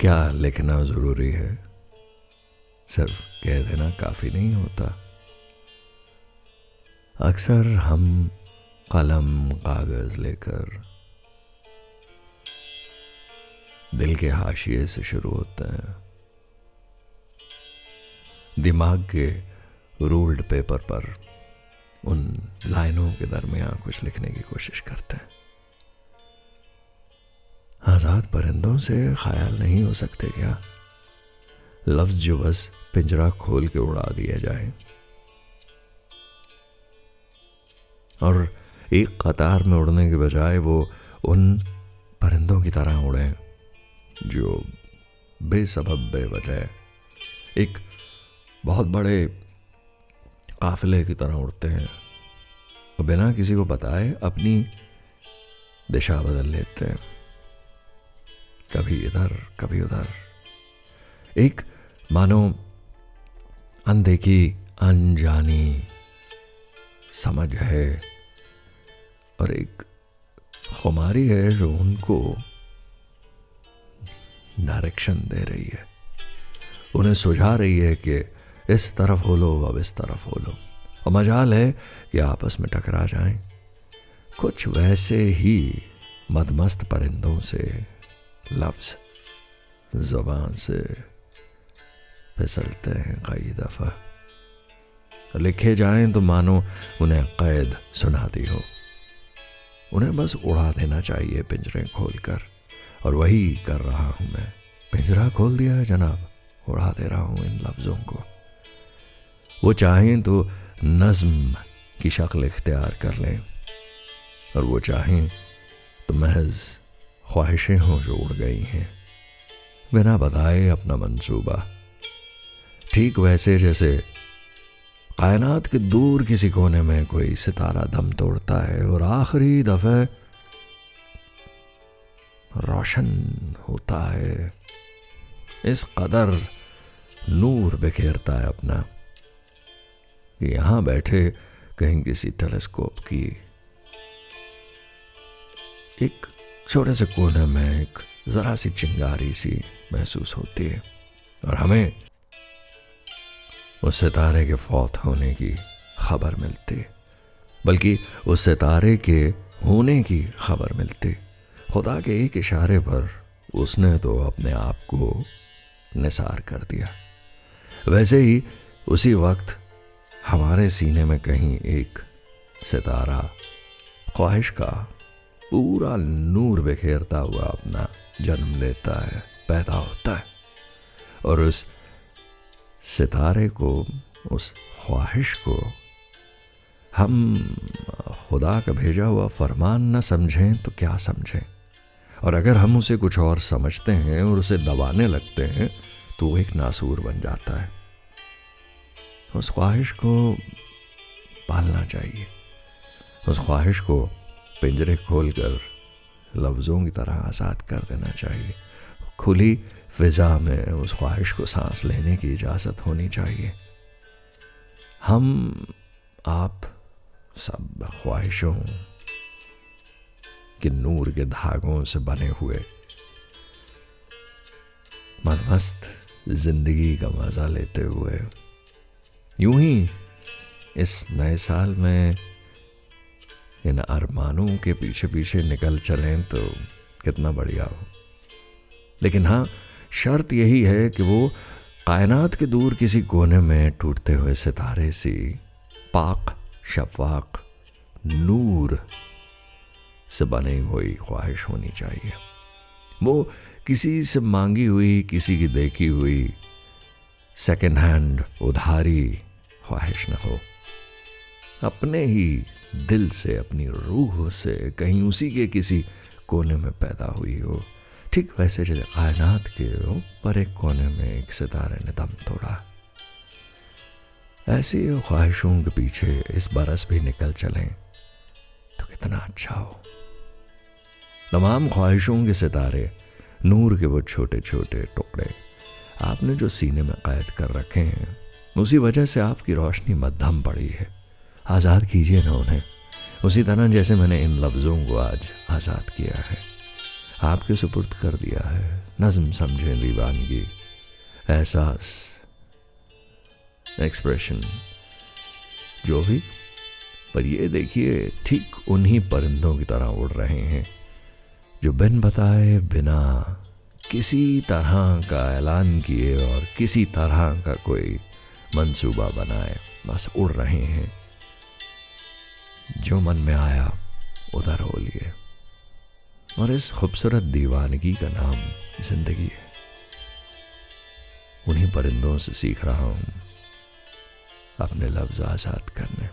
क्या लिखना ज़रूरी है? सिर्फ़ कह देना काफ़ी नहीं होता। अक्सर हम कलम, कागज़ लेकर दिल के हाशिए से शुरू होते हैं। दिमाग के रूल्ड पेपर पर उन लाइनों के दरमियान कुछ लिखने की कोशिश करते हैं। आज़ाद परिंदों से ख्याल नहीं हो सकते क्या? लफ्ज जो बस पिंजरा खोल के उड़ा दिए जाए। और एक कतार में उड़ने के बजाय वो उन परिंदों की तरह उड़े, जो बेसबब, बेवजह एक बहुत बड़े काफिले की तरह उड़ते हैं और बिना किसी को बताए अपनी दिशा बदल लेते हैं। कभी इधर, कभी उधर। एक मानो अनदेखी अनजानी समझ है और एक खुमारी है जो उनको डायरेक्शन दे रही है। उन्हें सुझा रही है कि इस तरफ़ हो लो, अब इस तरफ़ हो लो। और मजाल है कि आपस में टकरा जाएँ। कुछ वैसे ही मदमस्त परिंदों से लफ्ज जबान से फिसलते हैं कई दफ़ा। लिखे जाएँ तो मानो उन्हें कैद सुनाती हो। उन्हें बस उड़ा देना चाहिए पिंजरे खोलकर, और वही कर रहा हूँ मैं। पिंजरा खोल दिया है जनाब, उड़ा दे रहा हूँ इन लफ्जों को। वो चाहें तो नज्म की शक्ल इख्तियार कर लें, और वो चाहें तो महज ख्वाहिशें हों जो उड़ गई हैं। बिना बताए अपना मंसूबा। ठीक वैसे जैसे कायनात के दूर किसी कोने में कोई सितारा दम तोड़ता है और आखिरी दफे रोशन होता है। इस कदर नूर बिखेरता है अपना कि यहाँ बैठे कहीं किसी टेलीस्कोप की एक छोटे से कोने में एक जरा सी चिंगारी सी महसूस होती है और हमें उस सितारे के फौत होने की खबर मिलती बल्कि उस सितारे के होने की खबर मिलती खुदा के एक इशारे पर उसने तो अपने आप को निसार कर दिया। वैसे ही उसी वक्त हमारे सीने में कहीं एक सितारा ख्वाहिश का पूरा नूर बिखेरता हुआ अपना जन्म लेता है, पैदा होता है। और उस सितारे को, उस ख्वाहिश को हम खुदा का भेजा हुआ फरमान न समझें तो क्या समझें? और अगर हम उसे कुछ और समझते हैं और उसे दबाने लगते हैं तो वो एक नासूर बन जाता है। उस ख्वाहिश को पालना चाहिए। उस ख्वाहिश को पिंजरे खोलकर लफ्ज़ों की तरह आज़ाद कर देना चाहिए। खुली फिज़ा में उस ख्वाहिश को सांस लेने की इजाज़त होनी चाहिए। हम, आप सब ख्वाहिशों के नूर के धागों से बने हुए मनमस्त ज़िंदगी का मज़ा लेते हुए, यूँ ही इस नए साल में इन अरमानों के पीछे पीछे निकल चलें तो कितना बढ़िया हो। लेकिन हाँ शर्त यही है कि वो कायनात के दूर किसी कोने में टूटते हुए सितारे सी पाक, शफाक, नूर से बनी हुई ख्वाहिश होनी चाहिए। वो किसी से मांगी हुई, किसी की देखी हुई सेकेंड हैंड उधारी ख्वाहिश न हो। अपने ही दिल से, अपनी रूह से कहीं उसी के किसी कोने में पैदा हुई हो। ठीक वैसे जैसे कायनात के ऊपर एक कोने में एक सितारे ने दम तोड़ा। ऐसी ख्वाहिशों के पीछे इस बरस भी निकल चलें तो कितना अच्छा हो। तमाम ख्वाहिशों के सितारे, नूर के वो छोटे छोटे टुकड़े, आपने जो सीने में कैद कर रखे हैं, उसी वजह से आपकी रोशनी मध्यम पड़ी है। आज़ाद कीजिए ना उन्हें। उसी तरह जैसे मैंने इन लफ्ज़ों को आज आज़ाद किया है। आपके सुपुर्द कर दिया है। नज्म समझें दीवानगी। एहसास। एक्सप्रेशन। जो भी। पर ये देखिए, ठीक उन्हीं परिंदों की तरह उड़ रहे हैं, जो बिन बताए, बिना किसी तरह का ऐलान किए और किसी तरह का कोई मंसूबा बनाए, बस उड़ रहे हैं। जो मन में आया, उधर हो लिए। और इस खूबसूरत दीवानगी का नाम ज़िंदगी है। उन्हीं परिंदों से सीख रहा हूँ अपने लफ्ज आज़ाद करने।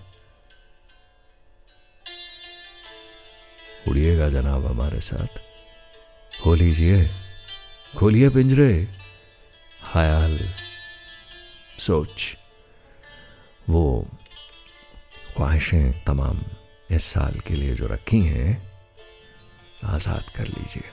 उड़िएगा जनाब हमारे साथ। हो लीजिए, खोलिए पिंजरे। ख्याल, सोच, वो ख्वाहिशें तमाम इस साल के लिए जो रखी हैं आज़ाद कर लीजिए।